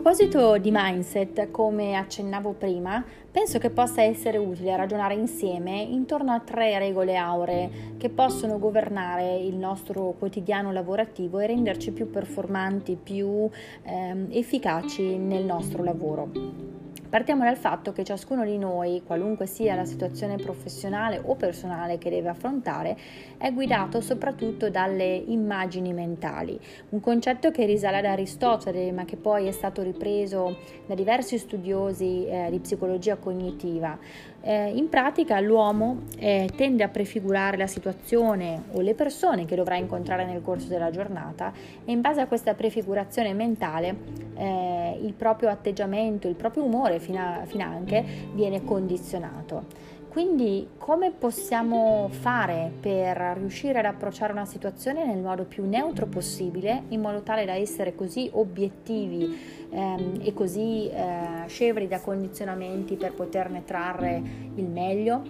proposito di mindset, come accennavo prima, penso che possa essere utile ragionare insieme intorno a tre regole auree che possono governare il nostro quotidiano lavorativo e renderci più performanti, più eh, efficaci nel nostro lavoro. Partiamo dal fatto che ciascuno di noi, qualunque sia la situazione professionale o personale che deve affrontare, è guidato soprattutto dalle immagini mentali, un concetto che risale ad Aristotele ma che poi è stato ripreso da diversi studiosi eh, di psicologia cognitiva. Eh, in pratica l'uomo eh, tende a prefigurare la situazione o le persone che dovrà incontrare nel corso della giornata e in base a questa prefigurazione mentale eh, il proprio atteggiamento, il proprio umore finanche viene condizionato. Quindi come possiamo fare per riuscire ad approcciare una situazione nel modo più neutro possibile, in modo tale da essere così obiettivi ehm, e così eh, scevri da condizionamenti per poterne trarre il meglio?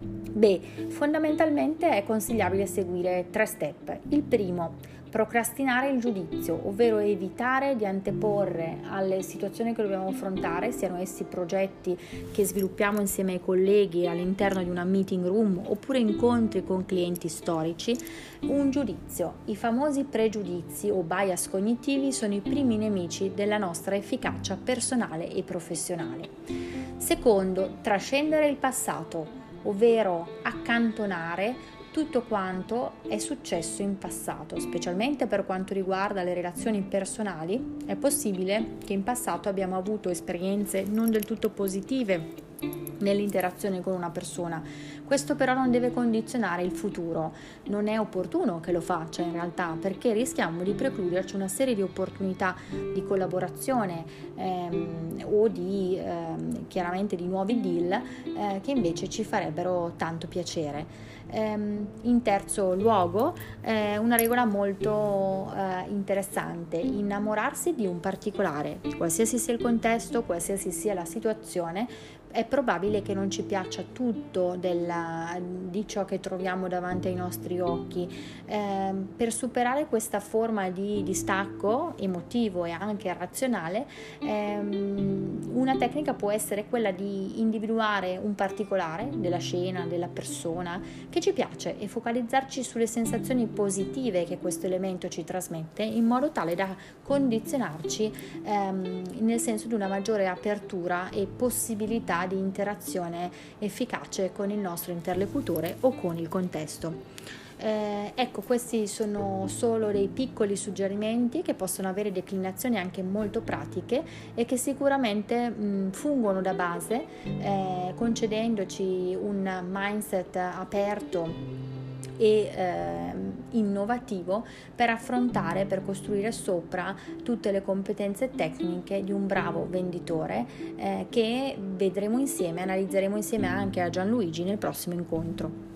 Beh, fondamentalmente è consigliabile seguire tre step. Il primo, Procrastinare il giudizio, ovvero evitare di anteporre alle situazioni che dobbiamo affrontare, siano essi progetti che sviluppiamo insieme ai colleghi all'interno di una meeting room oppure incontri con clienti storici, un giudizio. I famosi pregiudizi o bias cognitivi sono i primi nemici della nostra efficacia personale e professionale. Secondo, trascendere il passato, ovvero accantonare tutto quanto è successo in passato, specialmente per quanto riguarda le relazioni personali, è possibile che in passato abbiamo avuto esperienze non del tutto positive nell'interazione con una persona. Questo però non deve condizionare il futuro, non è opportuno che lo faccia in realtà perché rischiamo di precluderci una serie di opportunità di collaborazione ehm, o di ehm, chiaramente di nuovi deal eh, che invece ci farebbero tanto piacere. Ehm, in terzo luogo, eh, una regola molto eh, interessante, innamorarsi di un particolare, qualsiasi sia il contesto, qualsiasi sia la situazione, è probabile che non ci piaccia tutto della, di ciò che troviamo davanti ai nostri occhi. Eh, per superare questa forma di distacco emotivo e anche razionale, ehm, una tecnica può essere quella di individuare un particolare della scena, della persona che ci piace e focalizzarci sulle sensazioni positive che questo elemento ci trasmette in modo tale da condizionarci ehm, nel senso di una maggiore apertura e di interazione efficace con il nostro interlocutore o con il contesto. Eh, ecco, questi sono solo dei piccoli suggerimenti che possono avere declinazioni anche molto pratiche e che sicuramente mh, fungono da base, eh, concedendoci un mindset aperto e eh, innovativo per affrontare, per costruire sopra tutte le competenze tecniche di un bravo venditore eh, che vedremo insieme, analizzeremo insieme anche a Gianluigi nel prossimo incontro.